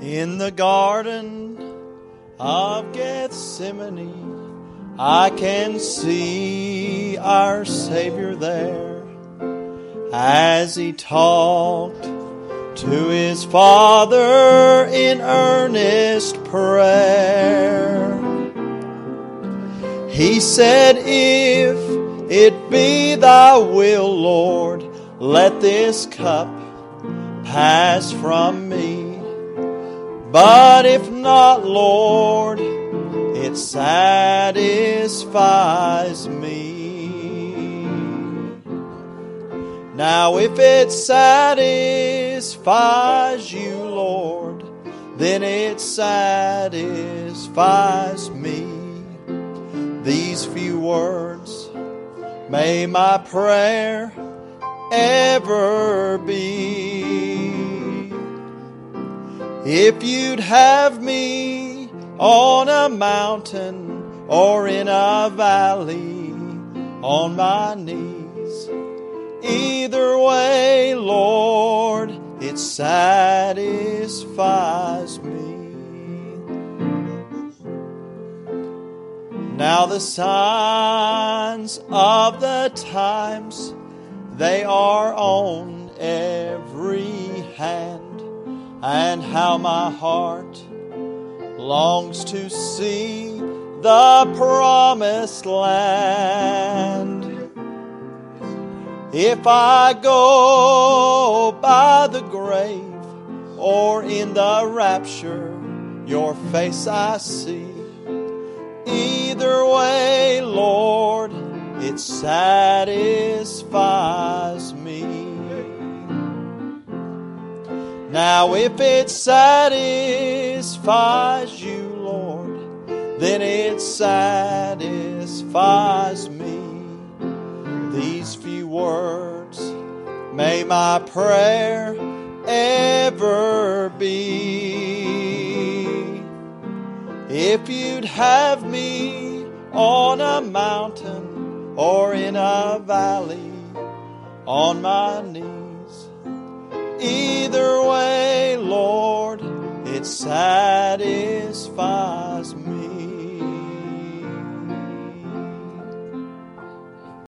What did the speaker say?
In the garden of Gethsemane, I can see our Savior there as he talked to his Father in earnest prayer. He said, If it be thy will, Lord, let this cup pass from me. But if not, Lord, it satisfies me. Now, if it satisfies you, Lord, then it satisfies me. These few words may my prayer ever be. If you'd have me on a mountain or in a valley on my knees, either way, Lord, it satisfies me. Now the signs of the times, they are on every hand and how my heart longs to see the promised land. If I go by the grave or in the rapture, your face I see. Either way, Lord, it satisfies me. Now, if it satisfies you, Lord, then it satisfies me. These few words may my prayer ever be. If you'd have me on a mountain or in a valley on my knees Either it satisfies me.